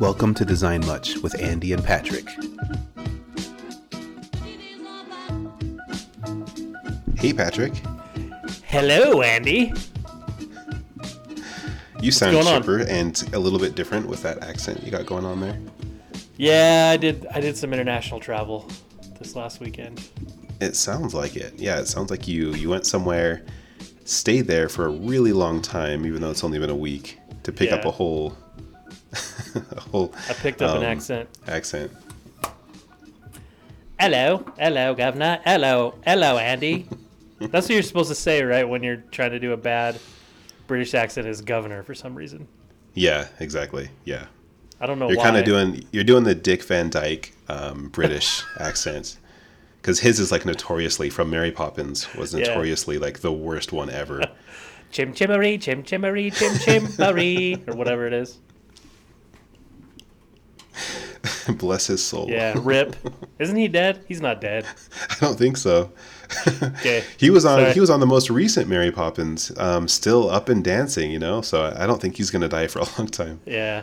Welcome to Design Much with Andy and Patrick. Hey, Patrick. Hello, Andy. You sound on? and a little bit different with that accent you got going on there. Yeah, I did. I did some international travel this last weekend. It sounds like it. Yeah, it sounds like you you went somewhere, stayed there for a really long time, even though it's only been a week, to pick up a whole whole I picked up an um, accent. accent. Hello, hello, governor. Hello, hello, Andy. That's what you're supposed to say, right? When you're trying to do a bad British accent as governor for some reason. Yeah, exactly. Yeah. I don't know You're kind of doing you're doing the Dick Van Dyke um, British accent because his is like notoriously from Mary Poppins was Yeah. notoriously like the worst one ever. chim chimmery, chim chimmery, chim chimmery, or whatever it is. Bless his soul. Yeah, rip. Isn't he dead? He's not dead. I don't think so. Okay. He was on Sorry. he was on the most recent Mary Poppins, um, still up and dancing, you know. So I don't think he's gonna die for a long time. Yeah.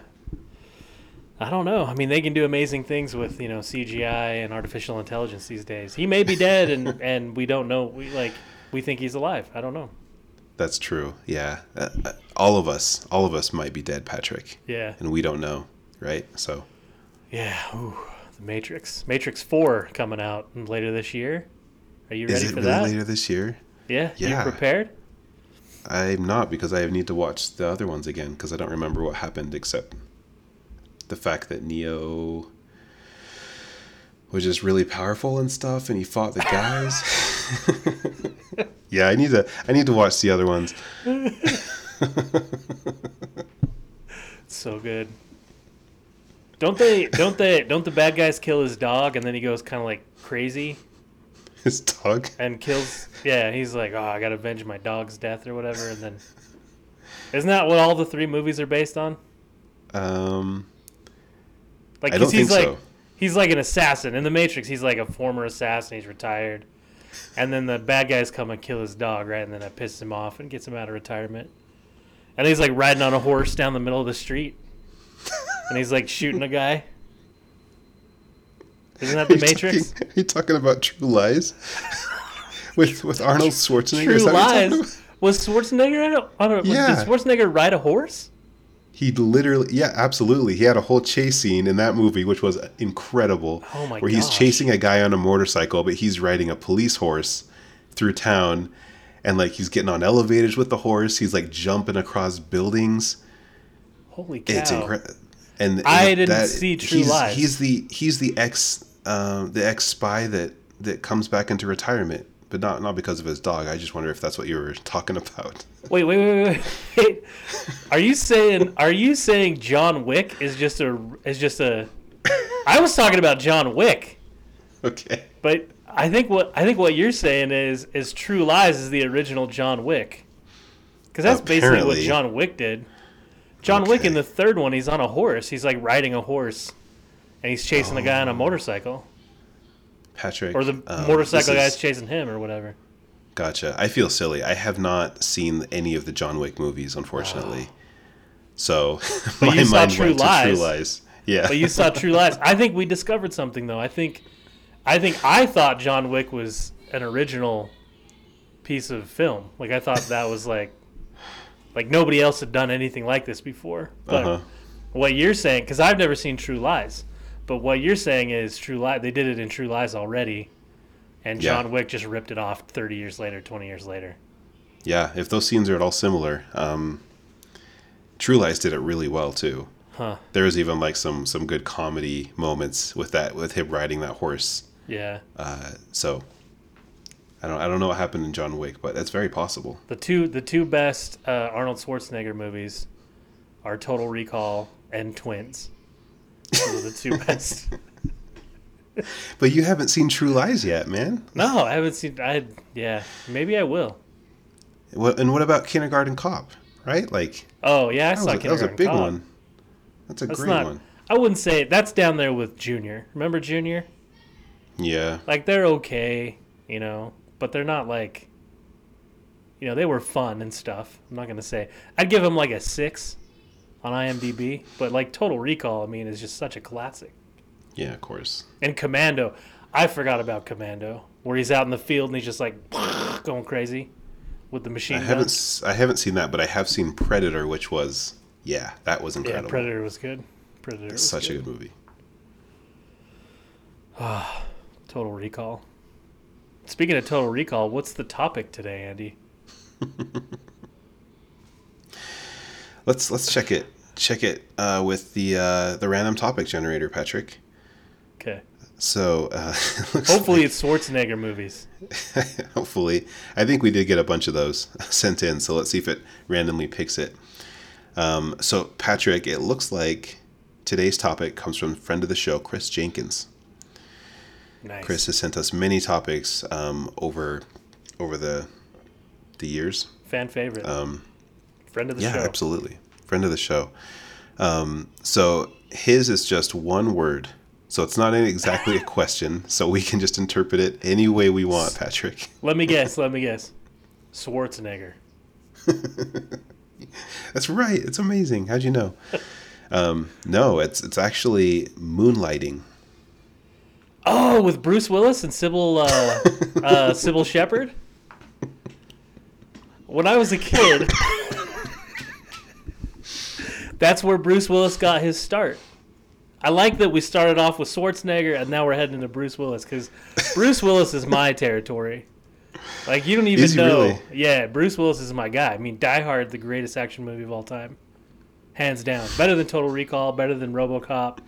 I don't know. I mean, they can do amazing things with you know CGI and artificial intelligence these days. He may be dead, and and we don't know. We like we think he's alive. I don't know. That's true. Yeah, uh, uh, all of us, all of us might be dead, Patrick, Yeah. and we don't know, right? So Yeah. Ooh, the Matrix. Matrix Four coming out later this year. Are you ready is ready it for really that? later this year? Yeah. You Yeah. prepared? I'm not because I need to watch the other ones again because I don't remember what happened except the fact that Neo was just really powerful and stuff, and he fought the guys. yeah, I need to. I need to watch the other ones. So good. Don't they? Don't they? Don't the bad guys kill his dog, and then he goes kind of like crazy His dog. and kills. Yeah, he's like, oh, I gotta avenge my dog's death or whatever, and then. Isn't that what all the three movies are based on? Um, Like, I don't he's think like, so. he's like an assassin in the Matrix. He's like a former assassin. He's retired, and then the bad guys come and kill his dog, right? And then that pisses him off and gets him out of retirement. And he's like riding on a horse down the middle of the street, and he's like shooting a guy. Isn't that the Matrix? Talking, are you talking about True Lies with with Arnold Schwarzenegger? True Is that what you're talking Lies. Was Schwarzenegger on a? Yeah. Did Schwarzenegger ride a horse? He literally, yeah, absolutely. He had a whole chase scene in that movie, which was incredible. Oh my Where he's chasing a guy on a motorcycle, but he's riding a police horse through town, and like he's getting on elevators with the horse. He's like jumping across buildings. Holy cow! It's incredible. And I didn't see True he's, Lies. He's the he's the ex um, the ex spy that that comes back into retirement, but not not because of his dog. I just wonder if that's what you were talking about. Wait, wait, wait, wait, wait. Are you saying are you saying John Wick is just a is just a I was talking about John Wick, okay. but I think what I think what you're saying is is True Lies is the original John Wick. Cuz that's basically what John Wick did. John Wick in the third one, he's on a horse. He's like riding a horse and he's chasing a guy on a motorcycle Patrick. or the um, motorcycle guy's is- chasing him or whatever. Gotcha. I feel silly. I have not seen any of the John Wick movies, unfortunately. So But my you saw mind True went to Lies. True Lies. Yeah. But you saw True Lies. I think we discovered something though. I think, I think I thought John Wick was an original piece of film. Like I thought that was like, like nobody else had done anything like this before. But Uh-huh. what you're saying, because I've never seen True Lies, but what you're saying is True Lies. They did it in True Lies already, and Yeah. John Wick just ripped it off 30 years later, 20 years later. yeah. If those scenes are at all similar, um, True Lies did it really well too. Huh? There was even like some some good comedy moments with that with him riding that horse. Yeah. Uh, so I don't I don't know what happened in John Wick, but that's very possible. The two the two best uh, Arnold Schwarzenegger movies are Total Recall and Twins. Those are the two best. But you haven't seen True Lies yet, man. No, I haven't seen. I yeah, maybe I will. What, and what about Kindergarten Cop? Right? Like Oh yeah, I that saw was, a, that was a big Cop. one. That's a That's great not. one. I wouldn't say that's down there with Junior. Remember Junior? Yeah. Like they're okay, you know, but they're not like. You know, they were fun and stuff. I'm not gonna say. I'd give them like a six. on IMDb, but like Total Recall, I mean, is just such a classic. Yeah, of course. And Commando, I forgot about Commando, where he's out in the field and he's just like going crazy with the machine I gun. haven't I haven't seen that, but I have seen Predator, which was yeah, that was incredible. Yeah. Predator was good. Predator was such good. a good movie. Total Recall. Speaking of Total Recall, what's the topic today, Andy? Let's let's check it check it uh, with the uh, the random topic generator, Patrick. Okay. So uh, Hopefully, it's Schwarzenegger movies. hopefully, I think we did get a bunch of those sent in. So let's see if it randomly picks it. Um, so Patrick, it looks like today's topic comes from friend of the show, Chris Jenkins. Nice. Chris has sent us many topics um, over over the the years. Fan favorite. Um, Friend of the yeah, show. absolutely, friend of the show. Um, so his is just one word, so it's not exactly a question. So we can just interpret it any way we want, Patrick. Let me guess. let me guess. Schwarzenegger. That's right. It's amazing. How'd you know? Um, no, it's it's actually moonlighting. Oh, with Bruce Willis and Cybill uh, uh, Cybill Shepherd. When I was a kid, that's where Bruce Willis got his start. I like that we started off with Schwarzenegger and now we're heading into Bruce Willis because Bruce Willis is my territory. Like you don't even know. really? Yeah, Bruce Willis is my guy. I mean, Die Hard, the greatest action movie of all time, hands down. Better than Total Recall. Better than RoboCop.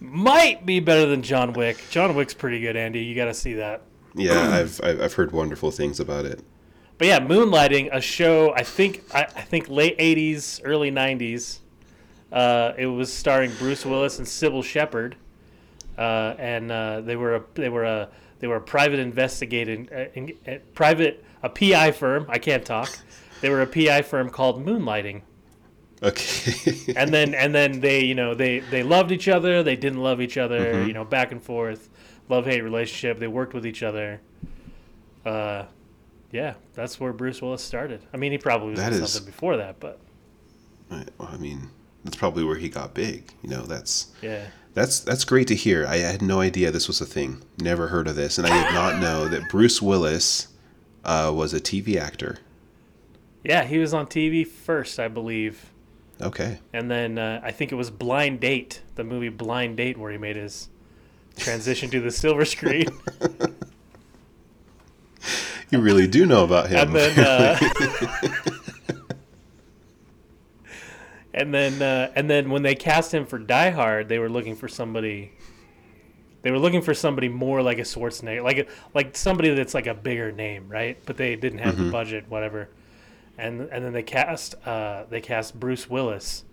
Might be better than John Wick. John Wick's pretty good, Andy. You got to see that. Yeah, I've I've I've heard wonderful things about it. But yeah, Moonlighting, a show I think I, I think late '80s, early '90s. Uh, it was starring Bruce Willis and Cybill Shepherd, uh, and uh, they were a they were a they were a private investigating uh, in, uh, private a PI firm. I can't talk. They were a PI firm called Moonlighting, Okay. and then and then they you know they they loved each other. They didn't love each other. You know, back and forth, love hate relationship. They worked with each other. Uh, yeah, that's where Bruce Willis started. I mean, he probably was That is- something before that, but I I mean, that's probably where he got big. You know, that's yeah. That's that's great to hear. I had no idea this was a thing. Never heard of this, and I did not know that Bruce Willis uh, was a TV actor. Yeah, he was on TV first, I believe. Okay, And then uh, I think it was Blind Date, the movie Blind Date, where he made his transition to the silver screen. you really do know about him. and then uh, and then uh, and then when they cast him for Die Hard, they were looking for somebody. They were looking for somebody more like a Schwarzenegger, like a, like somebody that's like a bigger name, right? But they didn't have the budget, whatever. And and then they cast uh, they cast Bruce Willis,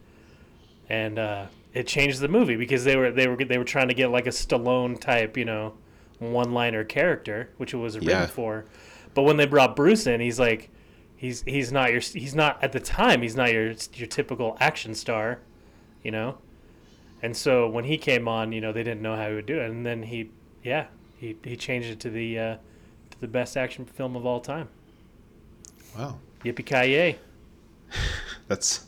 and uh, it changed the movie because they were they were they were trying to get like a Stallone type, you know, one liner character, which it was written Yeah. for. But when they brought Bruce in, he's like, he's he's not your he's not at the time he's not your your typical action star, you know. And so when he came on, you know, they didn't know how he would do it, and then he, yeah, he he changed it to the uh, to the best action film of all time. wow, Yippee ki yay! that's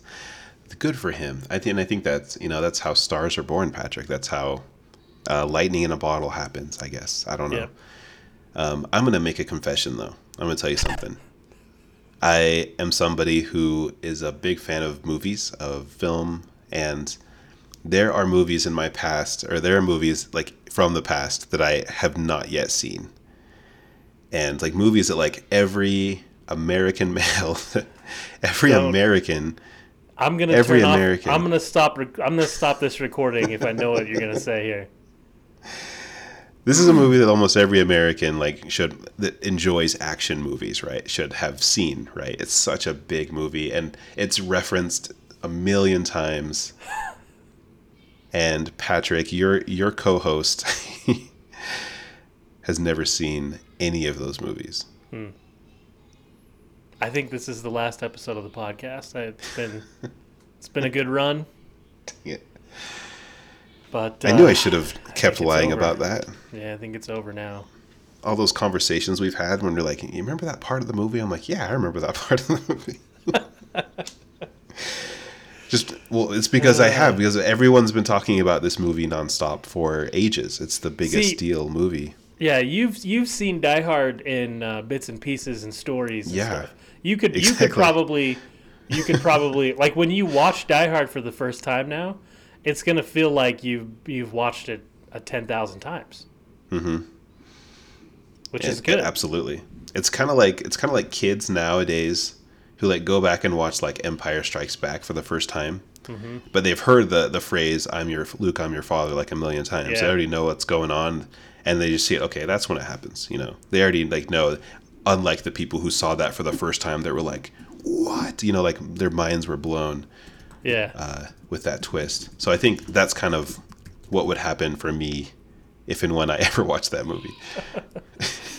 good for him. I think. And I think that's you know that's how stars are born, Patrick. That's how uh, lightning in a bottle happens. I guess. I don't know. Yeah. Um, I'm gonna make a confession though. I'm gonna tell you something. I am somebody who is a big fan of movies, of film, and there are movies in my past, or there are movies like from the past that I have not yet seen, and like movies that like every American male, every American, I'm gonna Every turn American. Off, I'm gonna stop. I'm gonna stop this recording if I know what you're gonna say here. this is a movie that almost every American like should that enjoys action movies, right? Should have seen, right? It's such a big movie, and it's referenced a million times. And Patrick, your your co-host, has never seen any of those movies. Hmm. I think this is the last episode of the podcast. It's been it's been a good run, Yeah. but I knew uh, I should have kept lying over. about that. Yeah, I think it's over now. All those conversations we've had when we're like, "You remember that part of the movie?" I'm like, "Yeah, I remember that part of the movie." Just well, it's because I Uh. have because everyone's been talking about this movie nonstop for ages. It's the biggest See- deal movie. Yeah, you've you've seen Die Hard in uh, bits and pieces and stories. And Yeah. stuff. You could you could probably you could probably like when you watch Die Hard for the first time now, it's gonna feel like you've you've watched it a ten thousand times. Mm-hmm. Which is good. it- absolutely. It's kind of like it's kind of like kids nowadays who like go back and watch like Empire Strikes Back for the first time, Mm-hmm. but they've heard the the phrase "I'm your Luke, I'm your father" like a million times. Yeah. They already know what's going on, and they just see it. Okay, that's when it happens. You know, they already like know. Unlike the people who saw that for the first time, that were like, "What?" You know, like their minds were blown yeah. uh, with that twist. So I think that's kind of what would happen for me if and when I ever watch that movie.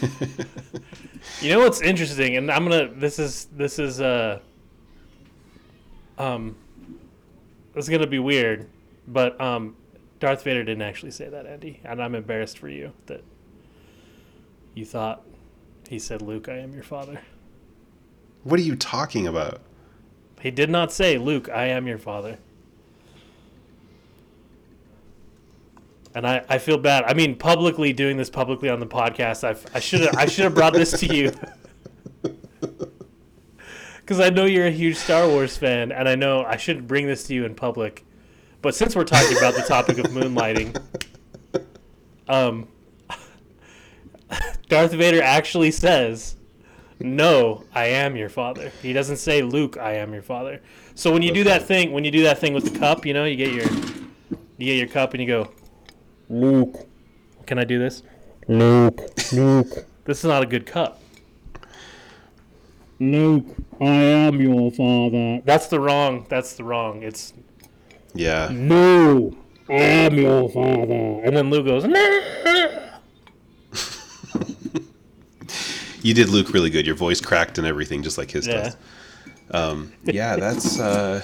You know what's interesting, and I'm gonna. This is this is uh. Um. This is gonna be weird, but um, Darth Vader didn't actually say that, Andy, and I'm embarrassed for you that you thought he said, "Luke, I am your father." What are you talking about? He did not say, "Luke, I am your father." And I, I feel bad. I mean, publicly doing this publicly on the podcast, I've, I should have I should have brought this to you because I know you're a huge Star Wars fan, and I know I shouldn't bring this to you in public. But since we're talking about the topic of moonlighting, um, Darth Vader actually says, "No, I am your father." He doesn't say, "Luke, I am your father." So when you do that thing, when you do that thing with the cup, you know, you get your you get your cup and you go, "Luke." Can I do this? Luke, Luke. This is not a good cup. Luke, I am your father. That's the wrong. That's the wrong. It's Yeah. no, I am your father. And then Luke goes, no. You did Luke really good. Your voice cracked and everything, just like his Yeah. does. Um, yeah, that's. Uh,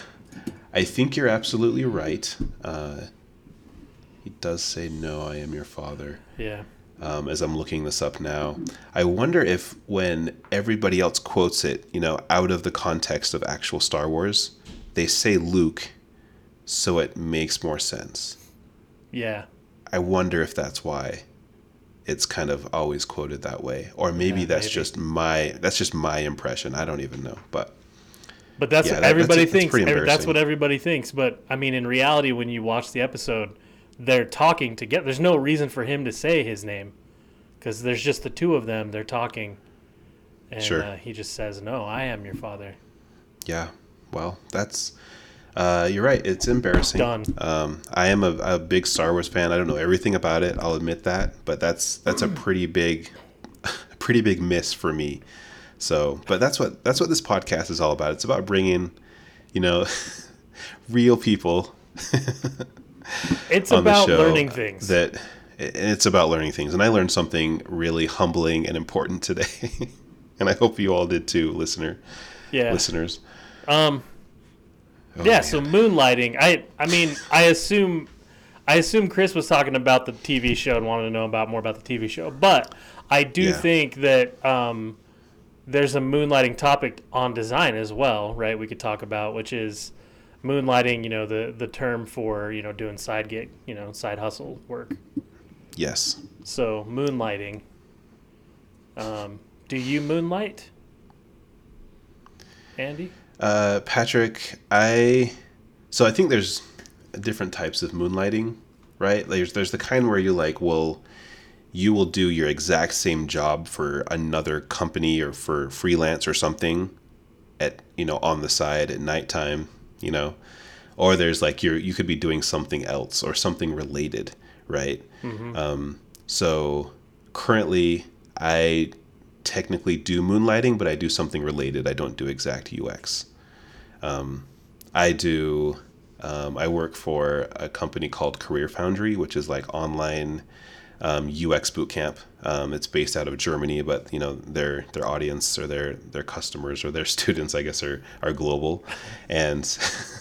I think you're absolutely right. Uh, he does say, "No, I am your father." Yeah. Um, as I'm looking this up now, I wonder if when everybody else quotes it, you know, out of the context of actual Star Wars, they say Luke, so it makes more sense. Yeah. I wonder if that's why it's kind of always quoted that way, or maybe Yeah, that's maybe. just my that's just my impression. I don't even know, but But that's Yeah, what that- everybody that's- that's thinks. Every- That's what everybody thinks. But I mean, in reality, when you watch the episode, they're talking together. There's no reason for him to say his name because there's just the two of them. They're talking, and Sure. uh, he just says, "No, I am your father." yeah, well, that's uh, you're right. It's embarrassing. Done. Um, I am a, a big Star Wars fan. I don't know everything about it. I'll admit that, but that's that's a pretty big, pretty big miss for me. So, but that's what that's what this podcast is all about. It's about bringing, you know, real people It's about learning things. that it's about learning things and i learned something really humbling and important today and i hope you all did too listener yeah. listeners Um. Oh, yeah. man. So moonlighting. I. I mean, I assume. I assume Chris was talking about the TV show and wanted to know about more about the TV show, but I do Yeah. think that um, there's a moonlighting topic on design as well, right? We could talk about which is moonlighting. You know, the the term for you know doing side gig, you know, side hustle work. yes So moonlighting. Um, do you moonlight, Andy? Uh, patrick i so i think there's different types of moonlighting right? There's there's the kind where you like will you will do your exact same job for another company or for freelance or something at you know on the side at nighttime you know? Or there's like you're you could be doing something else or something related right? Um, so currently i technically do moonlighting but i do something related. I don't do exact ux um, i do um, i work for a company called career foundry which is like online um, UX bootcamp. Um, it's based out of Germany, but you know their their audience or their their customers or their students, I guess, are are global. And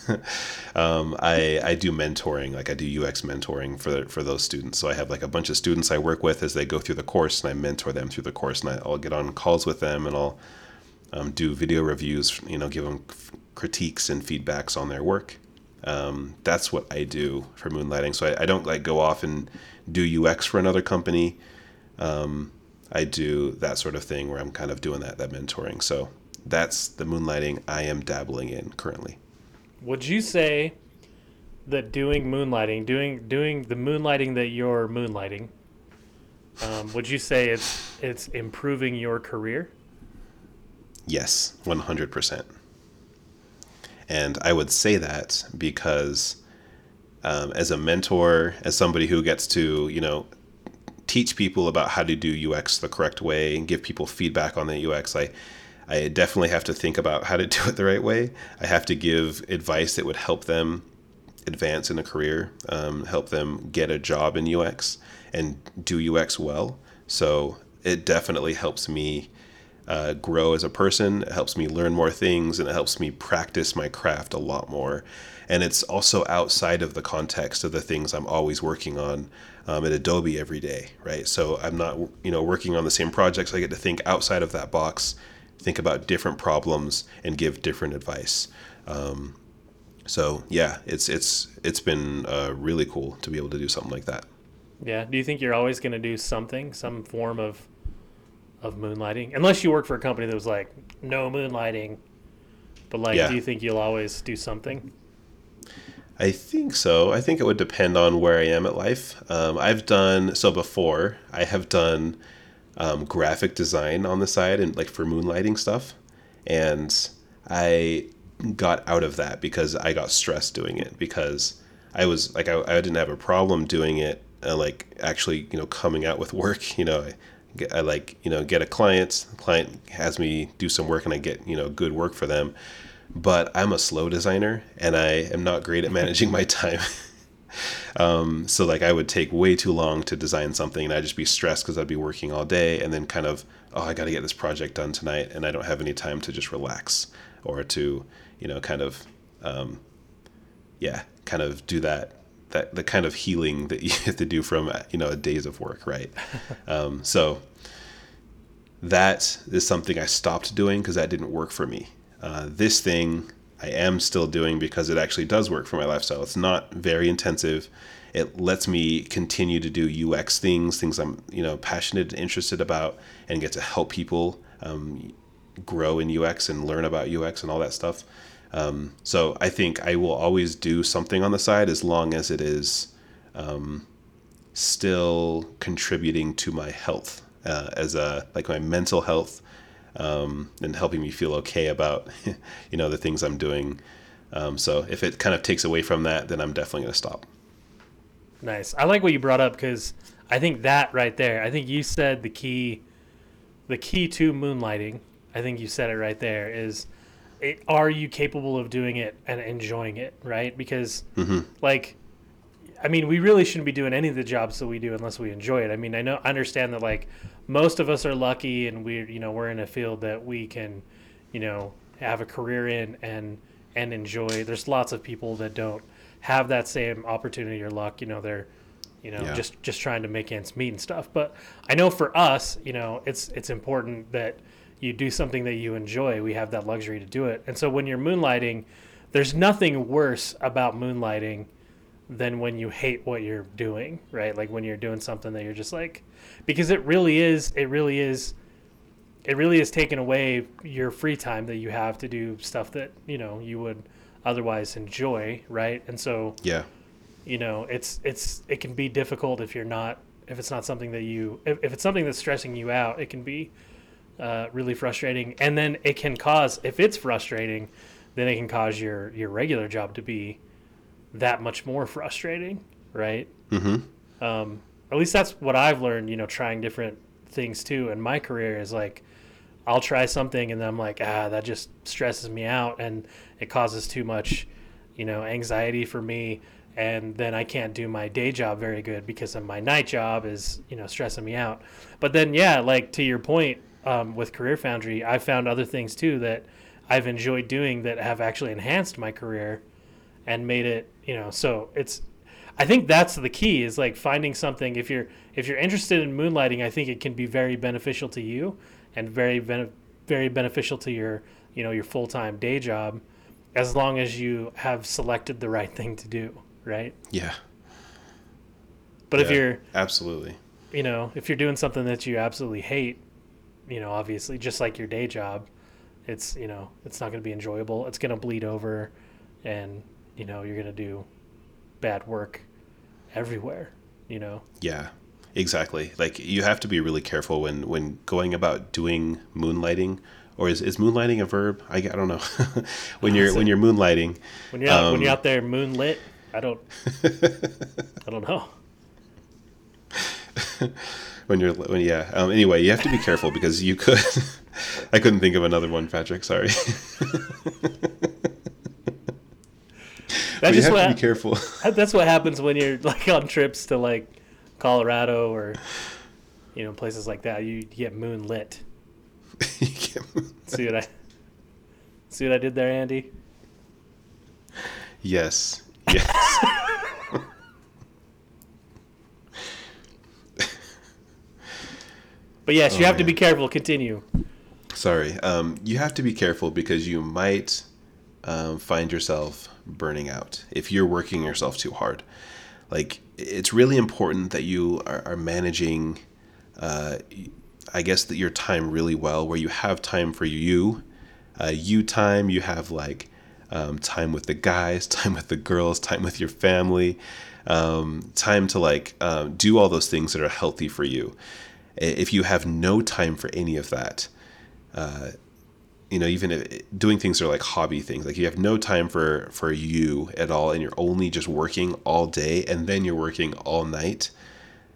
um, I I do mentoring, like I do UX mentoring for for those students. So I have like a bunch of students I work with as they go through the course, and I mentor them through the course, and I, I'll get on calls with them, and I'll um, do video reviews. You know, give them critiques and feedbacks on their work. Um, that's what I do for moonlighting. So I, I, don't like go off and do UX for another company. Um, I do that sort of thing where I'm kind of doing that that mentoring. So that's the moonlighting I am dabbling in currently. Would you say that doing moonlighting, doing doing the moonlighting that you're moonlighting, um, would you say it's it's improving your career? Yes, one hundred percent. And I would say that because um, as a mentor, as somebody who gets to you know teach people about how to do UX the correct way and give people feedback on the UX, I I definitely have to think about how to do it the right way. I have to give advice that would help them advance in a career, um, help them get a job in UX and do UX well. So it definitely helps me uh, grow as a person. It helps me learn more things and it helps me practice my craft a lot more. And it's also outside of the context of the things I'm always working on um, at Adobe every day, right? So I'm not, you know, working on the same projects. I get to think outside of that box, think about different problems, and give different advice. Um, so yeah, it's it's it's been uh, really cool to be able to do something like that. Yeah. Do you think you're always going to do something, some form of of moonlighting, unless you work for a company that was like no moonlighting? But like, yeah. do you think you'll always do something? I think so. I think it would depend on where I am at life. Um, I've done so before. I have done um, graphic design on the side and like for moonlighting stuff, and I got out of that because I got stressed doing it because I was like I, I didn't have a problem doing it uh, like actually you know coming out with work you know I, I like you know get a client. The client has me do some work and I get you know good work for them. But I'm a slow designer and I am not great at managing my time. Um, so like I would take way too long to design something and I'd just be stressed because I'd be working all day and then kind of oh I got to get this project done tonight and I don't have any time to just relax or to you know, kind of, um, yeah, kind of do that that the kind of healing that you have to do from you know days of work, right? um, so that is something I stopped doing because that didn't work for me. Uh, this thing I am still doing because it actually does work for my lifestyle. It's not very intensive. It lets me continue to do UX things, things I'm you know passionate and interested about, and get to help people um, grow in UX and learn about UX and all that stuff. Um, so I think I will always do something on the side as long as it is um, still contributing to my health uh, as a like my mental health um, and helping me feel okay about you know the things I'm doing. Um, so if it kind of takes away from that, then I'm definitely going to stop. Nice. I like what you brought up because I think that right there. I think you said the key, the key to moonlighting. I think you said it right there. Is it, are you capable of doing it and enjoying it, right? Because, mm-hmm. like, I mean, we really shouldn't be doing any of the jobs that we do unless we enjoy it. I mean, I know, I understand that like most of us are lucky and we're, you know, we're in a field that we can, you know, have a career in and and enjoy. There's lots of people that don't have that same opportunity or luck. You know, they're, you know, yeah. just just trying to make ends meet and stuff. But I know for us, you know, it's it's important that you do something that you enjoy, we have that luxury to do it. And so when you're moonlighting, there's nothing worse about moonlighting than when you hate what you're doing, right? Like when you're doing something that you're just like because it really is it really is it really is taking away your free time that you have to do stuff that, you know, you would otherwise enjoy, right? And so Yeah. You know, it's it's it can be difficult if you're not if it's not something that you if, if it's something that's stressing you out, it can be uh, really frustrating. And then it can cause, if it's frustrating, then it can cause your your regular job to be that much more frustrating, right? Mm-hmm. Um, at least that's what I've learned. You know, trying different things too in my career is like I'll try something and then I'm like, ah, that just stresses me out and it causes too much, you know, anxiety for me. And then I can't do my day job very good because of my night job is, you know, stressing me out. But then, yeah, like to your point, um, with Career Foundry, I've found other things too that I've enjoyed doing that have actually enhanced my career and made it, you know, so it's I think that's the key is like finding something if you're if you're interested in moonlighting, I think it can be very beneficial to you and very very beneficial to your, you know, your full-time day job. as long as you have selected the right thing to do, right? Yeah. But if you're, absolutely. you know, if you're doing something that you absolutely hate, you know, obviously, just like your day job, it's, you know, it's not going to be enjoyable. It's going to bleed over and, you know, you're going to do bad work everywhere, you know? Yeah, exactly. Like you have to be really careful when when going about doing moonlighting, or is, is moonlighting a verb? I, I don't know. when you're when you're moonlighting, When you're out, when Um, you're out there moonlit, I don't, I don't know. when you're when yeah. Um, anyway, you have to be careful because you could. I couldn't think of another one, Patrick. Sorry. That's just have what to be careful. that's what happens when you're like on trips to like Colorado or you know places like that. You, get moonlit. You can't- See what I see what I did there, Andy? yes. Yes. But yes, Oh, you have to be careful. Continue. Sorry. Um, you have to be careful because you might um, find yourself burning out if you're working yourself too hard. Like, it's really important that you are, are managing, uh, I guess, that your time really well, where you have time for you, uh, you time, you have like um, time with the guys, time with the girls, time with your family, um, time to like um, do all those things that are healthy for you. If you have no time for any of that, you know even if, doing things that are like hobby things like you have no time for for you at all and you're only just working all day and then you're working all night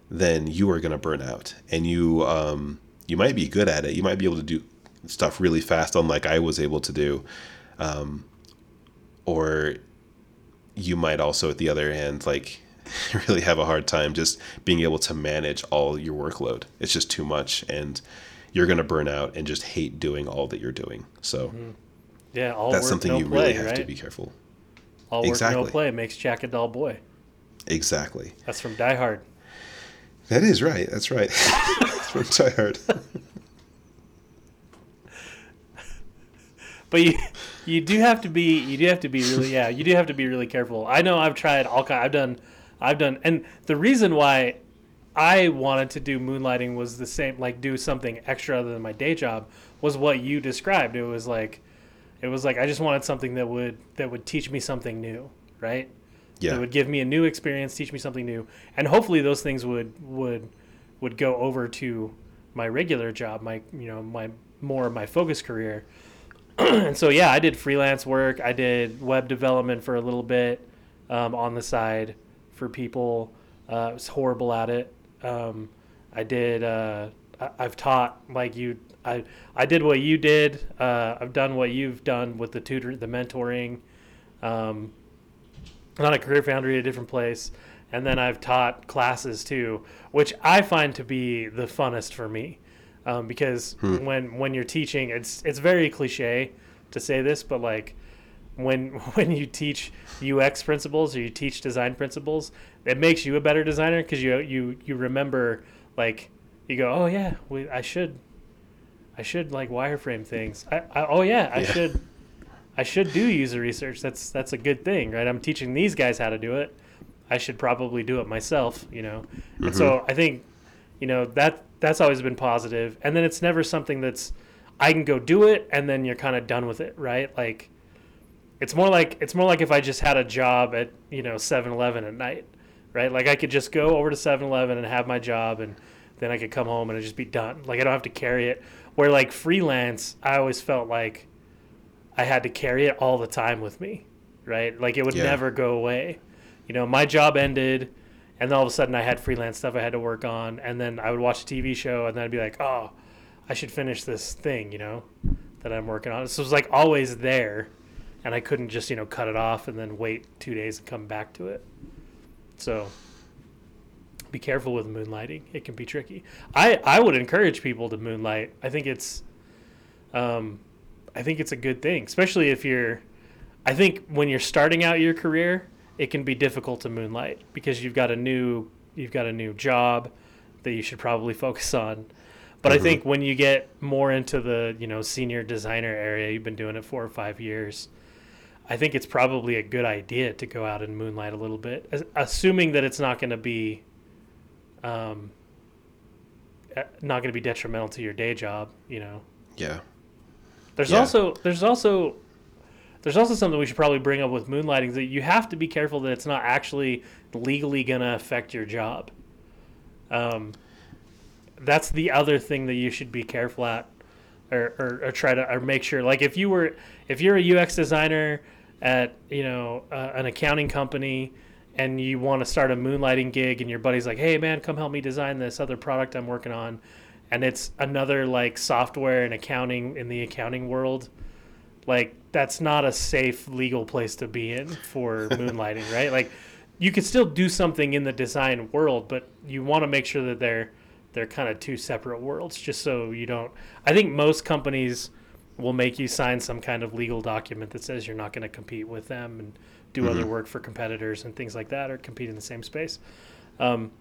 then you are going to burn out. And you um you might be good at it. You might be able to do stuff really fast unlike i was able to do. Um or you might also at the other hand like really have a hard time just being able to manage all your workload. It's just too much and you're going to burn out and just hate doing all that you're doing so mm-hmm. Yeah, all that's work, something no you play, really have right? to be careful all work, Exactly. no play makes Jack a dull boy. exactly That's from Die Hard. that is right that's right that's from Die Hard. But you, you do have to be, you do have to be really, yeah, you do have to be really careful. I know I've tried all kind, I've done, I've done, and the reason why I wanted to do moonlighting was the same, like do something extra other than my day job, was what you described. It was like, it was like I just wanted something that would that would teach me something new, right? yeah That would give me a new experience, teach me something new, and hopefully those things would would would go over to my regular job, my you know my more of my focus career. and so yeah, I did freelance work. I did web development for a little bit um, on the side for people. Uh, I was horrible at it. Um, I did. Uh, I, I've taught like you. I I did what you did. Uh, I've done what you've done with the tutor, the mentoring. Um, not a career foundry at a different place and then i've taught classes too which i find to be the funnest for me um, because when when you're teaching it's it's very cliche to say this but like when when you teach ux principles or you teach design principles it makes you a better designer because you you you remember like you go oh yeah we, i should i should like wireframe things I, I oh yeah i Yeah. should I should do user research. That's that's a good thing, right? I'm teaching these guys how to do it. I should probably do it myself, you know. And so mm-hmm. I think, you know, that that's always been positive. And then it's never something that's I can go do it and then you're kind of done with it, right? Like it's more like it's more like if I just had a job at, you know, 7-Eleven at night, right? Like I could just go over to 7-Eleven and have my job and then I could come home and it'd just be done. Like I don't have to carry it. Where like freelance, I always felt like I had to carry it all the time with me, right? Like it would Yeah. never go away. You know, my job ended, and then all of a sudden I had freelance stuff I had to work on, and then I would watch a TV show, and then I'd be like, oh, I should finish this thing, you know, that I'm working on. So it was like always there, and I couldn't just you know cut it off and then wait two days and come back to it. So be careful with moonlighting; it can be tricky. I I would encourage people to moonlight. I think it's um, I think it's a good thing, especially if you're. I think when you're starting out your career, it can be difficult to moonlight because you've got a new you've got a new job that you should probably focus on. But I think when you get more into the you know senior designer area, you've been doing it four or five years. I think it's probably a good idea to go out and moonlight a little bit, assuming that it's not going to be, um, uh, not going to be detrimental to your day job. You know, Yeah. there's Yeah. also there's also there's also something we should probably bring up with moonlighting that you have to be careful that it's not actually legally going to affect your job. Um, that's the other thing that you should be careful at, or, or, or try to or make sure. Like if you were if you're a UX designer at you know uh, an accounting company and you want to start a moonlighting gig and your buddy's like, hey man, come help me design this other product I'm working on, and it's another like software and accounting in the accounting world. Like that's not a safe legal place to be in for moonlighting right? Like you could still do something in the design world but you want to make sure that they're they're kind of two separate worlds just so you don't i think most companies will make you sign some kind of legal document that says you're not going to compete with them and do other work for competitors and things like that or compete in the same space. Um,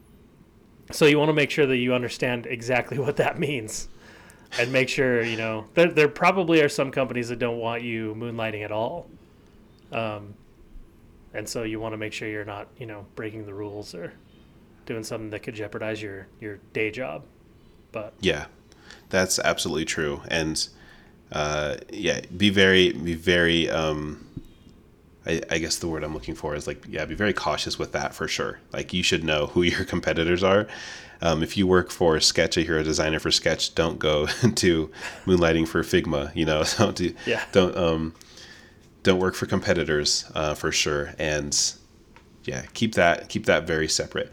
so you want to make sure that you understand exactly what that means and make sure you know there, there probably are some companies that don't want you moonlighting at all. Um, and so you want to make sure you're not you know breaking the rules or doing something that could jeopardize your your day job. But Yeah, that's absolutely true. And uh, yeah, be very, be very. Um, I, I guess the word I'm looking for is like, yeah, be very cautious with that for sure. Like, you should know who your competitors are. Um, if you work for Sketch, if you're a designer for Sketch, don't go to moonlighting for Figma. You know, don't do, Yeah. don't um, don't work for competitors uh, for sure. And yeah, keep that keep that very separate.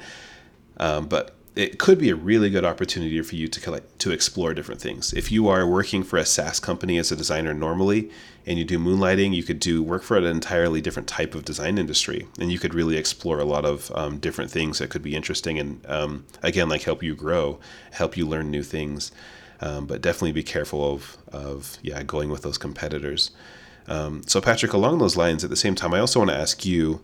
Um, but it could be a really good opportunity for you to collect, to explore different things. If you are working for a SaaS company as a designer normally, and you do moonlighting, you could do work for an entirely different type of design industry, and you could really explore a lot of um, different things that could be interesting and um, again, like help you grow, help you learn new things. Um, but definitely be careful of of yeah going with those competitors. Um, so Patrick, along those lines, at the same time, I also want to ask you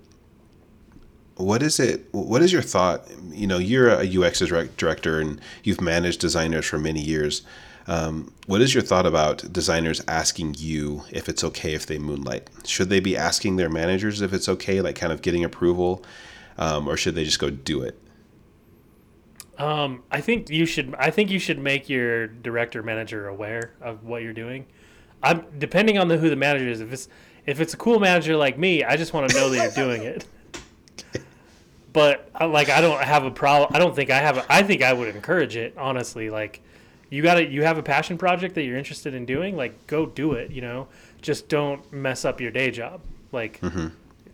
what is it what is your thought? You know you're a ux director and you've managed designers for many years. Um, what is your thought about designers asking you if it's okay if they moonlight? Should they be asking their managers if it's okay like kind of getting approval um, or should they just go do it? Um, i think you should i think you should make your director manager aware of what you're doing. I'm depending on the who the manager is if it's if it's a cool manager like me i just want to know that you're doing it but I- like I don't have a problem. I don't think I have. A, I think I would encourage it honestly. Like you got to you have a passion project that you're interested in doing. Like go do it. You know, just don't mess up your day job. Like mm-hmm.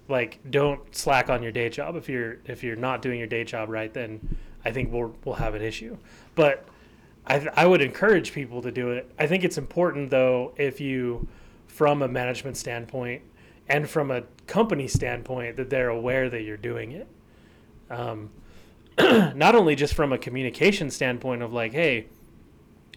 like don't slack on your day job. If you're if you're not doing your day job right, then I think we'll we'll have an issue. But I I would encourage people to do it. I think it's important though if you from a management standpoint and from a company standpoint that they're aware that you're doing it um, not only just from a communication standpoint of like, hey,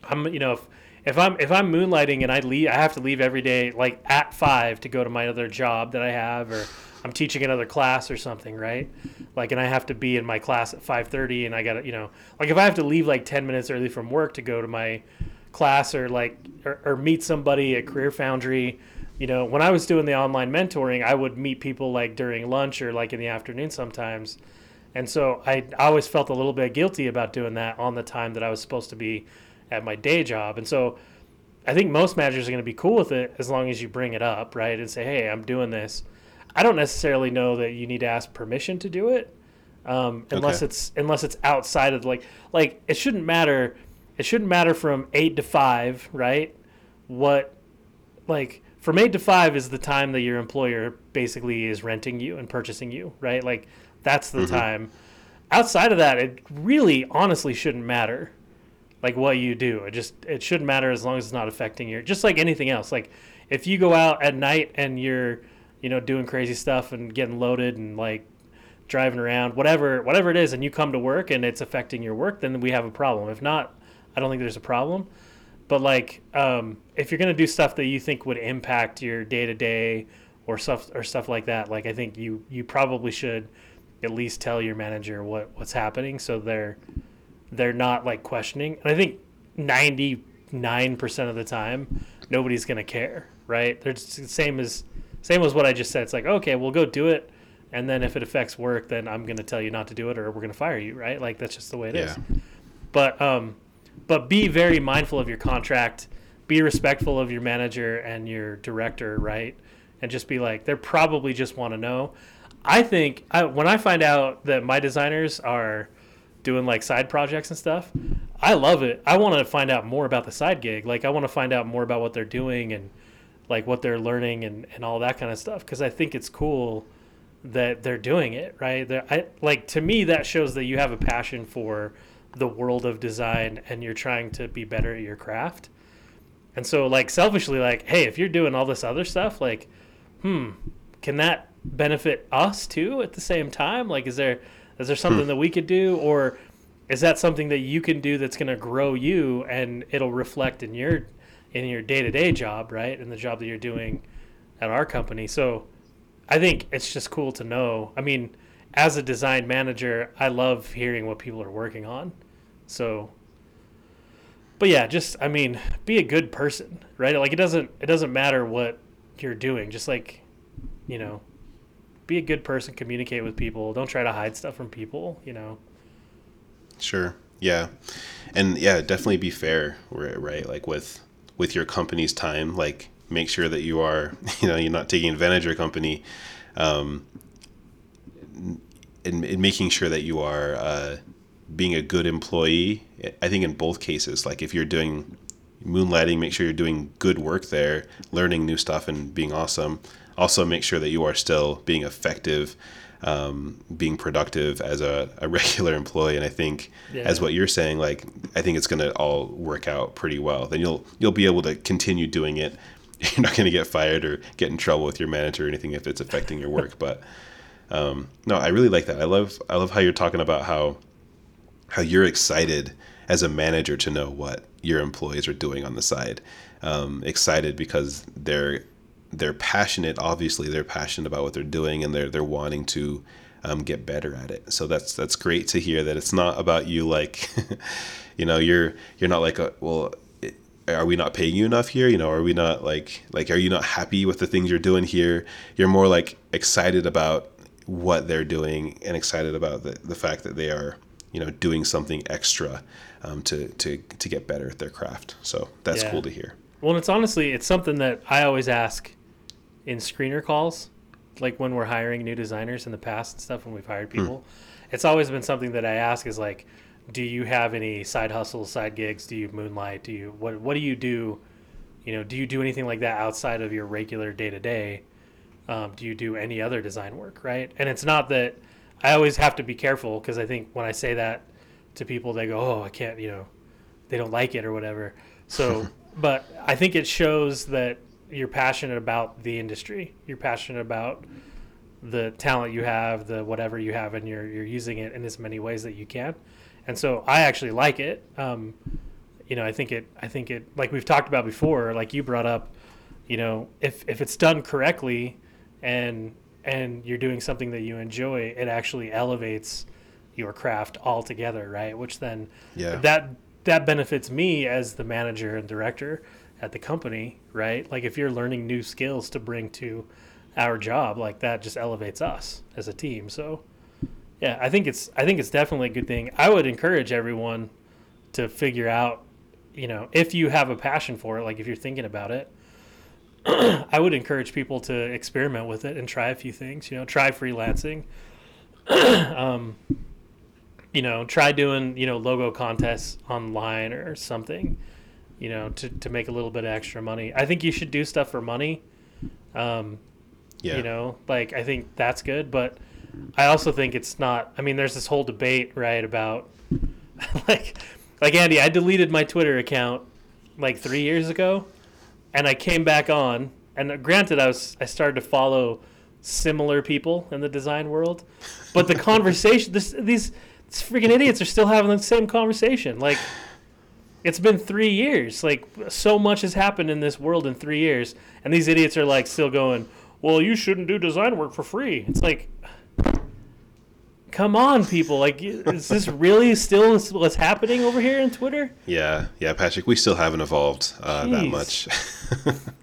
I'm you know if if I'm if I'm moonlighting and I leave, I have to leave every day like at five to go to my other job that I have, or I'm teaching another class or something, right? Like, and I have to be in my class at five thirty, and I got to you know like if I have to leave like ten minutes early from work to go to my class or like or, or meet somebody at Career Foundry. You know, when I was doing the online mentoring, I would meet people like during lunch or like in the afternoon sometimes. And so I, I always felt a little bit guilty about doing that on the time that I was supposed to be at my day job. And so I think most managers are going to be cool with it as long as you bring it up, right? And say, hey, I'm doing this. I don't necessarily know that you need to ask permission to do it, um, unless Okay. it's unless it's outside of like like it shouldn't matter. It shouldn't matter from eight to five, right? What like from eight to five is the time that your employer basically is renting you and purchasing you, right? Like that's the time. Outside of that, it really honestly shouldn't matter like what you do. It just it shouldn't matter as long as it's not affecting your just like anything else. Like if you go out at night and you're, you know, doing crazy stuff and getting loaded and like driving around, whatever whatever it is, and you come to work and it's affecting your work, then we have a problem. If not, I don't think there's a problem. But like, um, if you're gonna do stuff that you think would impact your day to day or stuff or stuff like that, like I think you you probably should at least tell your manager what what's happening so they're they're not like questioning. And I think ninety nine percent of the time, nobody's gonna care, right? They're just the same as Same as what I just said. It's like, okay, we'll go do it, and then if it affects work, then I'm going to tell you not to do it, or we're going to fire you, right? Like that's just the way it is. Yeah. But um, but be very mindful of your contract. Be respectful of your manager and your director, right? And just be like, they probably just want to know. I think I, when I find out that my designers are doing like side projects and stuff, I love it. I want to find out more about the side gig. Like I want to find out more about what they're doing and like what they're learning and, and all that kind of stuff because I think it's cool that they're doing it right. They're, I like to me that shows that you have a passion for the world of design and you're trying to be better at your craft. And so like selfishly like hey, if you're doing all this other stuff like hmm, can that benefit us too at the same time? Like is there is there something hmm. that we could do or is that something that you can do that's going to grow you and it'll reflect in your in your day-to-day job, right? In the job that you're doing at our company. So I think it's just cool to know. I mean, as a design manager, I love hearing what people are working on. So but yeah, just I mean, be a good person, right? Like it doesn't it doesn't matter what you're doing. Just like, you know, be a good person, communicate with people. Don't try to hide stuff from people, you know. Sure. Yeah. And yeah, definitely be fair, right? Like with with your company's time, like make sure that you are, you know, you're not taking advantage of your company, um, and, and making sure that you are uh, being a good employee. I think in both cases, like if you're doing moonlighting, make sure you're doing good work there, learning new stuff and being awesome. Also, make sure that you are still being effective, um, being productive as a, a, regular employee. And I think, yeah. as what you're saying, like I think it's going to all work out pretty well. Then you'll you'll be able to continue doing it. You're not going to get fired or get in trouble with your manager or anything if it's affecting your work. but um, no, I really like that. I love I love how you're talking about how how you're excited as a manager to know what your employees are doing on the side. Um, excited because they're they're passionate. Obviously, they're passionate about what they're doing, and they're they're wanting to um, get better at it. So that's that's great to hear that it's not about you. Like, you know, you're you're not like a, well. Are we not paying you enough here? You know, are we not like like are you not happy with the things you're doing here? You're more like excited about what they're doing and excited about the, the fact that they are you know doing something extra um, to to to get better at their craft. So that's yeah. cool to hear. Well, it's honestly it's something that I always ask in screener calls, like when we're hiring new designers in the past and stuff when we've hired hmm. people. Hmm. It's always been something that I ask is like, do you have any side hustles, side gigs? Do you moonlight? Do you what what do you do? You know, do you do anything like that outside of your regular day to day? Do you do any other design work, right? And it's not that I always have to be careful because I think when I say that to people, they go, "Oh, I can't," you know, they don't like it or whatever. So, but I think it shows that you're passionate about the industry. You're passionate about the talent you have, the whatever you have, and you're you're using it in as many ways that you can. And so I actually like it. Um, you know, I think it. I think it. Like we've talked about before. Like you brought up. You know, if if it's done correctly, and and you're doing something that you enjoy, it actually elevates your craft altogether, right? Which then yeah. that that benefits me as the manager and director at the company, right? Like if you're learning new skills to bring to our job, like that just elevates us as a team. So yeah, I think it's I think it's definitely a good thing. I would encourage everyone to figure out, you know, if you have a passion for it, like if you're thinking about it, I would encourage people to experiment with it and try a few things. You know, try freelancing. um, you know, try doing you know logo contests online or something. You know, to to make a little bit of extra money. I think you should do stuff for money. Um, yeah. You know, like I think that's good, but I also think it's not. I mean, there's this whole debate, right, about like like Andy. I deleted my Twitter account like three years ago and I came back on. And granted, I was I started to follow similar people in the design world, but the conversation, this, these, these freaking idiots are still having the same conversation. Like, it's been three years. Like, so much has happened in this world in three years, and these idiots are like still going. Well, you shouldn't do design work for free. It's like, come on, people! Like, is this really still what's happening over here in Twitter? Yeah, yeah, Patrick, we still haven't evolved uh, that much.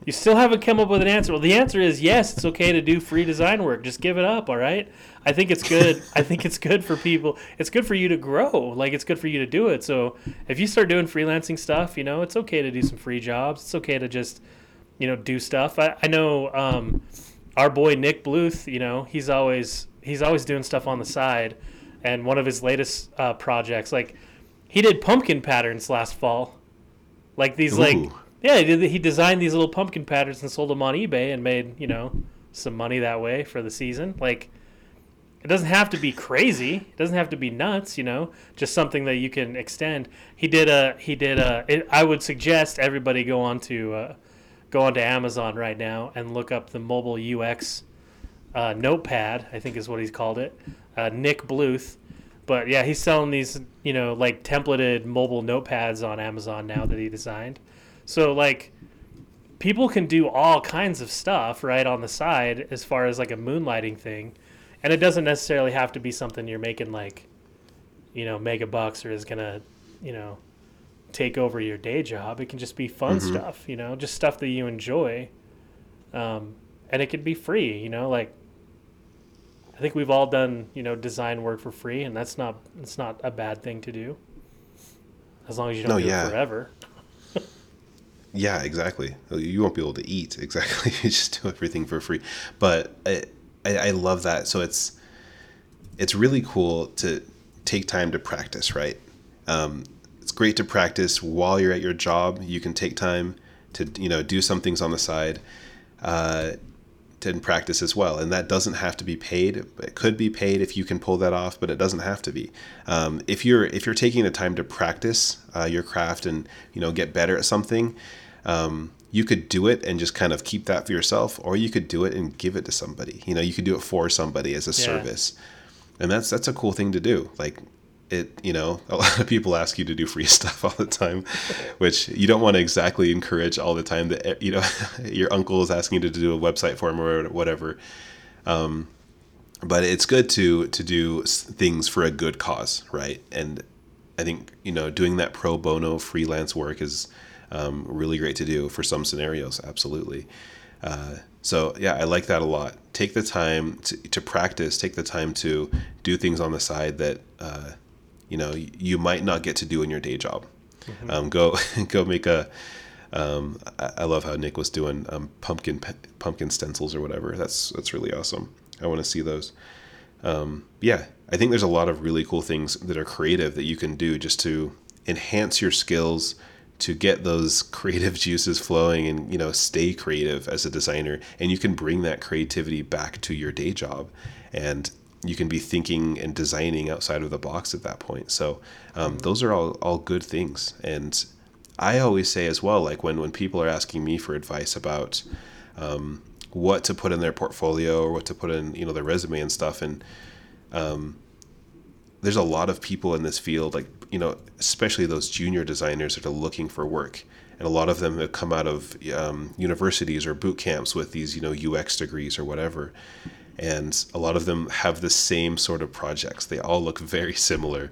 You still haven't come up with an answer. Well, the answer is yes. It's okay to do free design work. Just give it up. All right. I think it's good. I think it's good for people. It's good for you to grow. Like it's good for you to do it. So if you start doing freelancing stuff, you know, it's okay to do some free jobs. It's okay to just, you know, do stuff. I, I know um, our boy Nick Bluth. You know, he's always he's always doing stuff on the side, and one of his latest uh, projects, like he did pumpkin patterns last fall, like these like yeah, he, did, he designed these little pumpkin patterns and sold them on eBay and made you know some money that way for the season. Like it doesn't have to be crazy. It doesn't have to be nuts. You know, just something that you can extend. He did a he did a. It, I would suggest everybody go on to uh, go onto Amazon right now and look up the mobile UX uh, notepad. I think is what he's called it. Uh, Nick Bluth. But yeah, he's selling these, you know, like templated mobile notepads on Amazon now that he designed. So like people can do all kinds of stuff right on the side as far as like a moonlighting thing. And it doesn't necessarily have to be something you're making like you know, mega bucks or is going to, you know, take over your day job. It can just be fun Mhm. stuff, you know, just stuff that you enjoy. Um, and it could be free, you know, like I think we've all done, you know, design work for free and that's not it's not a bad thing to do. As long as you don't No, do yeah. it forever. Yeah, exactly. You won't be able to eat exactly. you just do everything for free. But I, I, I love that. So it's it's really cool to take time to practice, right? Um, it's great to practice while you're at your job. You can take time to you know do some things on the side. Uh, to practice as well, and that doesn't have to be paid. It could be paid if you can pull that off, but it doesn't have to be. Um, if you're if you're taking the time to practice uh, your craft and you know get better at something, um, you could do it and just kind of keep that for yourself, or you could do it and give it to somebody. You know, you could do it for somebody as a Yeah. service, and that's that's a cool thing to do. Like it, you know, a lot of people ask you to do free stuff all the time, which you don't want to exactly encourage all the time. That you know, your uncle is asking you to do a website for him or whatever. Um, but it's good to to do things for a good cause, right? And I think you know doing that pro bono freelance work is um, really great to do for some scenarios. Absolutely. Uh, so yeah, I like that a lot. Take the time to, to practice. Take the time to do things on the side that uh, you know you might not get to do in your day job. Um, go go make a. Um, I, I love how Nick was doing um, pumpkin pumpkin stencils or whatever. That's that's really awesome. I want to see those. Um, yeah, I think there's a lot of really cool things that are creative that you can do just to enhance your skills, to get those creative juices flowing, and you know stay creative as a designer. And you can bring that creativity back to your day job, and you can be thinking and designing outside of the box at that point. So um, those are all all good things. And I always say as well, like when when people are asking me for advice about um, what to put in their portfolio or what to put in you know their resume and stuff and um, there's a lot of people in this field like you know especially those junior designers that are looking for work and a lot of them have come out of um, universities or boot camps with these you know ux degrees or whatever and a lot of them have the same sort of projects they all look very similar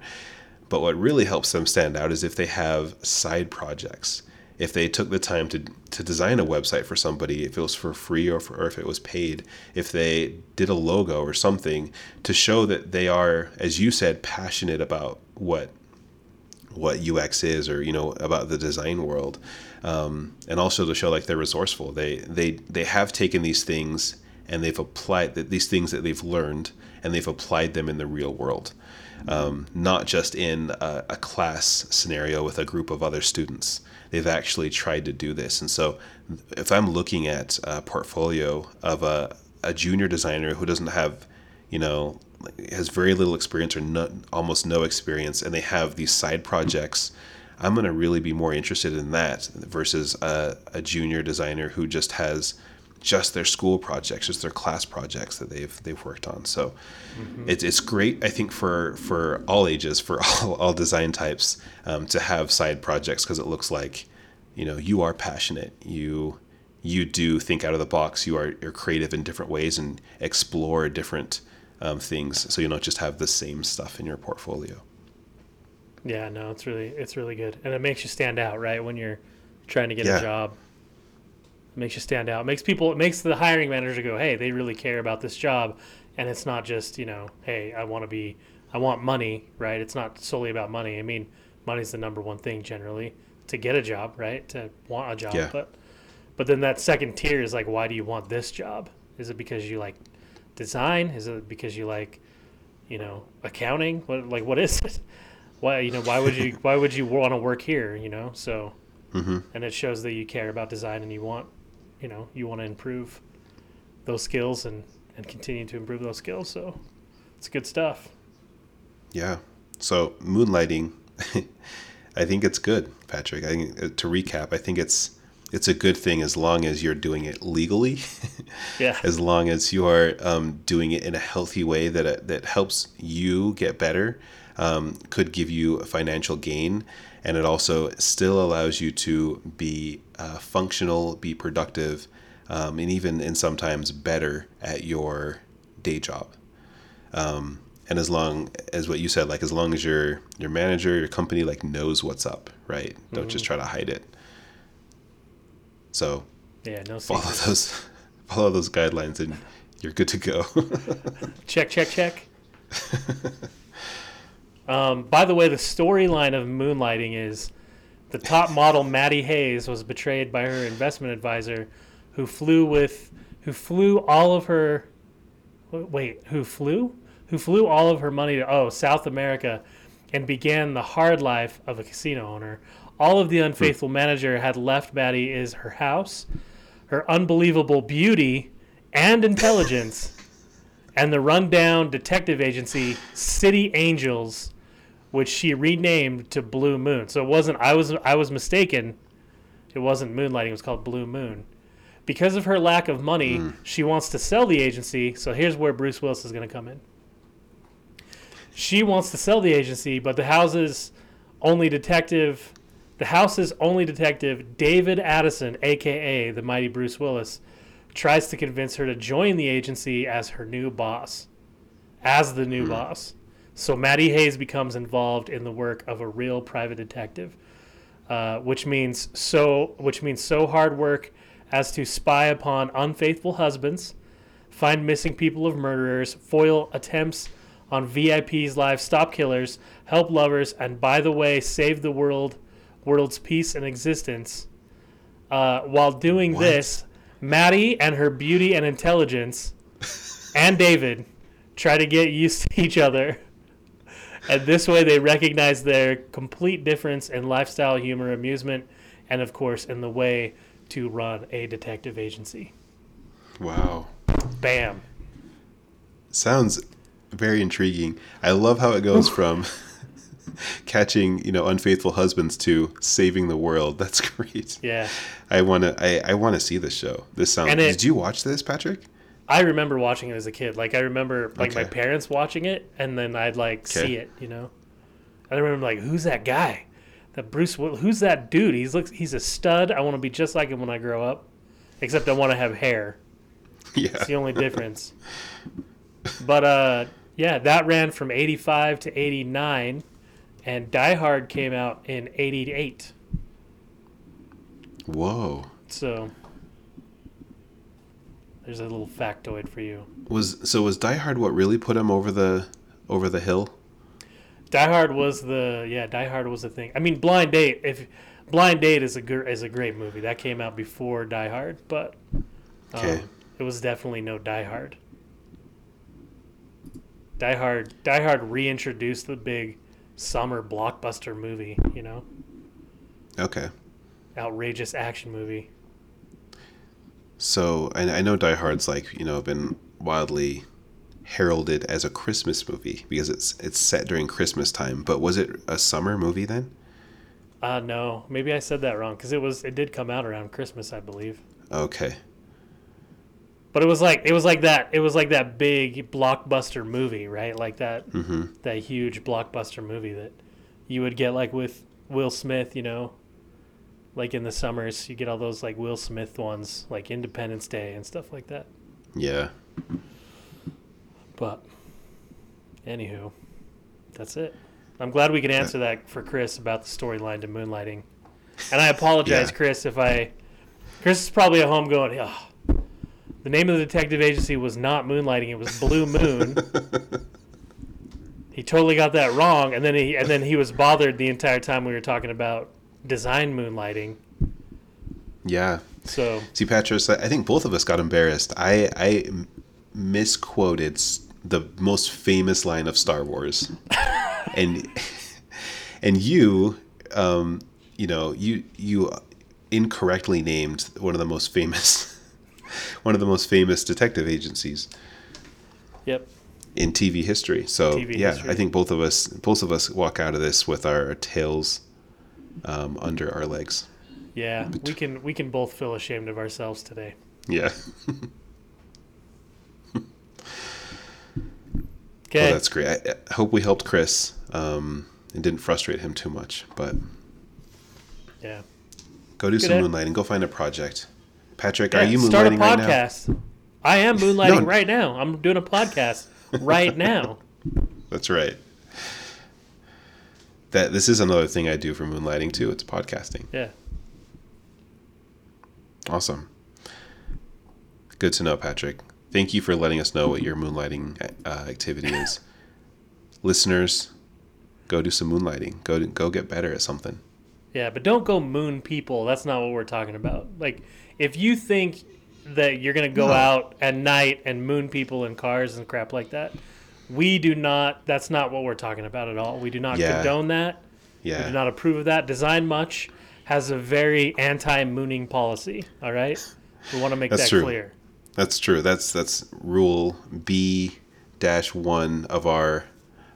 but what really helps them stand out is if they have side projects. If they took the time to, to design a website for somebody, if it was for free or, for, or if it was paid, if they did a logo or something to show that they are, as you said, passionate about what what UX is or you know about the design world, um, and also to show like they're resourceful. They they they have taken these things and they've applied these things that they've learned and they've applied them in the real world um, not just in a, a class scenario with a group of other students. They've actually tried to do this. And so, if I'm looking at a portfolio of a, a junior designer who doesn't have, you know, has very little experience or no, almost no experience, and they have these side projects, I'm going to really be more interested in that versus a, a junior designer who just has just their school projects, just their class projects that they've they've worked on. So it's it's great, I think, for for all ages, for all, all design types, um, to have side projects because it looks like, you know, you are passionate. You you do think out of the box. You are you're creative in different ways and explore different um, things, so you don't just have the same stuff in your portfolio. Yeah, no, it's really it's really good, and it makes you stand out, right? When you're trying to get Yeah. a job, makes you stand out. It makes people, it makes the hiring manager go, "Hey, they really care about this job," and it's not just you know, "Hey, I want to be, I want money," right? It's not solely about money. I mean, money's the number one thing generally to get a job, right? To want a job, Yeah. but but then that second tier is like, why do you want this job? Is it because you like design? Is it because you like, you know, accounting? What like what is it? Why you know why would you why would you want to work here? You know, so hmm and it shows that you care about design and you want, you know, you want to improve those skills and and continue to improve those skills. So it's good stuff. Yeah. So moonlighting, I think it's good, Patrick. I think uh, to recap, I think it's it's a good thing as long as you're doing it legally, Yeah. as long as you are um, doing it in a healthy way that uh, that helps you get better, um, could give you a financial gain, and it also still allows you to be uh, functional, be productive, um, and even and sometimes better at your day job Um, and as long as what you said like as long as your your manager your company like knows what's up right don't just try to hide it so Yeah. No follow secrets. those follow those guidelines and you're good to go Check, check, check. um, by the way, the storyline of Moonlighting is the top model Maddie Hayes was betrayed by her investment advisor, who flew with, who flew all of her, wait, who flew, who flew all of her money to oh South America, and began the hard life of a casino owner. All of the unfaithful manager had left Maddie is her house, her unbelievable beauty and intelligence and the rundown detective agency City Angels, which she renamed to Blue Moon. So it wasn't I was I was mistaken. It wasn't Moonlighting, it was called Blue Moon. Because of her lack of money, hmm. she wants to sell the agency. So here's where Bruce Willis is going to come in. She wants to sell the agency, but the house's only detective, the house's only detective, David Addison, aka the mighty Bruce Willis, tries to convince her to join the agency as her new boss, as the new hmm. boss. So Maddie Hayes becomes involved in the work of a real private detective, uh, which means so which means so hard work as to spy upon unfaithful husbands, find missing people of murderers, foil attempts on VIP's lives, stop killers, help lovers, and by the way, save the world, world's peace and existence. Uh, while doing What? this, Maddie and her beauty and intelligence, and David, try to get used to each other. And this way, they recognize their complete difference in lifestyle, humor, amusement, and of course, in the way to run a detective agency. wow Bam. sounds very intriguing i love how it goes from catching you know unfaithful husbands to saving the world that's great Yeah. i want to i, I want to see this show this sounds it- did you watch this patrick I remember watching it as a kid. Like I remember like my parents watching it, and then I'd like see it. You know, I remember like, who's that guy? That Bruce? Will- Who's that dude? He's looks. He's a stud. I want to be just like him when I grow up, except I want to have hair. yeah It's the only difference. But uh, yeah, that ran from '85 to '89, and Die Hard came out in '88. whoa So there's a little factoid for you. was so was die hard what really put him over the over the hill Die Hard was the yeah. Die Hard was the thing. I mean, Blind Date. If Blind Date is a gr- is a great movie that came out before Die Hard, but um, Okay. it was definitely no Die Hard. Die Hard Die Hard reintroduced the big summer blockbuster movie. You know, okay outrageous action movie. So I, I know Die Hard's like you know been wildly heralded as a Christmas movie because it's it's set during Christmas time. But was it a summer movie then? Uh no, maybe I said that wrong because it was it did come out around Christmas, I believe. Okay, But it was like it was like that it was like that big blockbuster movie, right? Like that hmm that huge blockbuster movie that you would get like with Will Smith, you know. Like in the summers, you get all those like Will Smith ones, like Independence Day and stuff like that. yeah. But Anywho, that's it. I'm glad we could answer that for Chris about the storyline to Moonlighting. And I apologize, Yeah. Chris, if I. Chris is probably at home going, oh, the name of the detective agency was not Moonlighting, it was Blue Moon. he totally got that wrong, and then he and then he was bothered the entire time we were talking about design moonlighting. Yeah. So See, Patros, I I think both of us got embarrassed. I I misquoted the most famous line of Star Wars, and and you, um, you know, you you incorrectly named one of the most famous, one of the most famous detective agencies yep. in TV history. So TV yeah, history. I think both of us both of us walk out of this with our tails um, under our legs. Yeah. We can we can both feel ashamed of ourselves today. Yeah. Okay. Well, that's great. I, I hope we helped Chris um, and didn't frustrate him too much. But yeah. go do Good some moonlighting. Go find a project. Patrick, Yeah, are you start a moonlighting right now? podcast. I am moonlighting No. right now. I'm doing a podcast right now. That's right. That this is another thing I do for moonlighting too. It's podcasting. Yeah. Awesome. Good to know, Patrick. Thank you for letting us know what your moonlighting uh, activity is. Listeners, go do some moonlighting. Go to, go get better at something. Yeah, but don't go moon people. That's not what we're talking about. Like, if you think that you're gonna go No. out at night and moon people in cars and crap like that, we do not. That's not what we're talking about at all. We do not Yeah. condone that. Yeah. We do not approve of that. Design Much has a very anti-mooning policy. All right, we want to make That's that true. clear. That's true. That's that's rule B dash one of our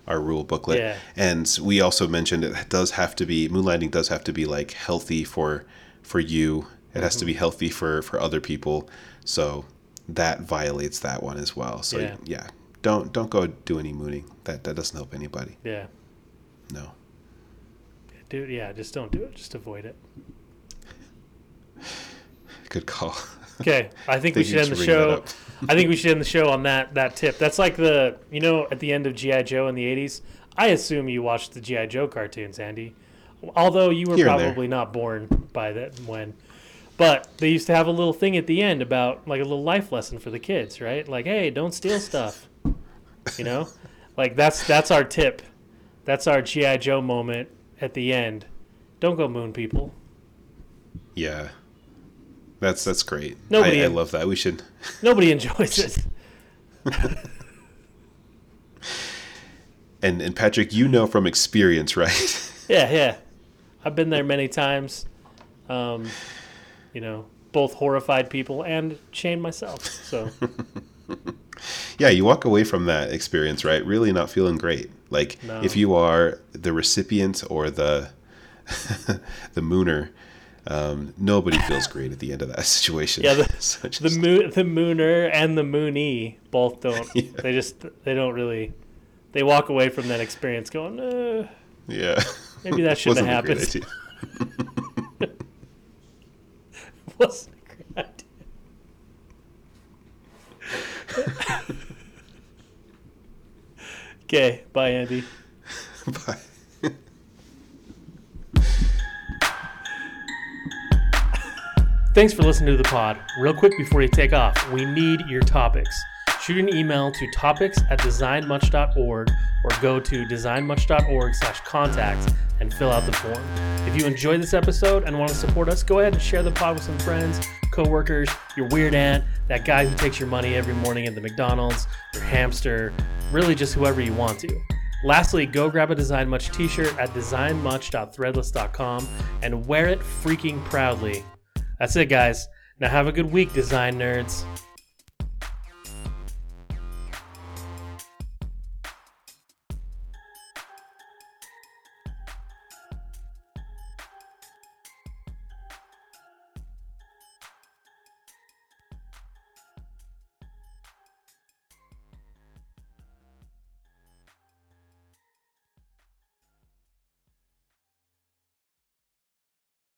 our rule booklet. Yeah. And we also mentioned it does have to be moonlighting does have to be like healthy for for you. It has to Mm-hmm. be healthy for for other people. So that violates that one as well. So Yeah. yeah, don't don't go do any mooning. That that doesn't help anybody. Yeah, No. dude. Yeah, just don't do it. Just avoid it. Good call. Okay, I think we should end the for bringing that show. I think we should end the show on that that tip. That's like the you know at the end of GI Joe in the '80s. I assume you watched the GI Joe cartoons, Andy. Although you were Here probably not born by that when, but they used to have a little thing at the end about like a little life lesson for the kids, right? Like, hey, don't steal stuff. You know, like that's that's our tip. That's our GI Joe moment at the end. Don't go moon people. Yeah. That's that's great. Nobody I, I love that. We should Nobody enjoys it. and and Patrick, you know from experience, right? Yeah, yeah. I've been there many times. Um, you know, both horrified people and shamed myself. So yeah, you walk away from that experience, right? Really not feeling great. Like No. if you are the recipient or the the mooner, um, nobody feels great at the end of that situation. Yeah, the- So the just- moon, the mooner and the moonee both don't. Yeah. They just they don't really. They walk away from that experience going, uh, yeah, Maybe that shouldn't have Wasn't a great idea. "Wasn't a great idea." Okay, bye, Andy. Bye. Thanks for listening to the pod. Real quick before you take off, we need your topics. Shoot an email to topics at designmuch.org or go to designmuch.org slash contact and fill out the form. If you enjoyed this episode and want to support us, go ahead and share the pod with some friends, coworkers, your weird aunt, that guy who takes your money every morning at the McDonald's, your hamster, really just whoever you want to. Lastly, go grab a Design Much t-shirt at designmuch.threadless.com and wear it freaking proudly. That's it, guys. Now have a good week, design nerds.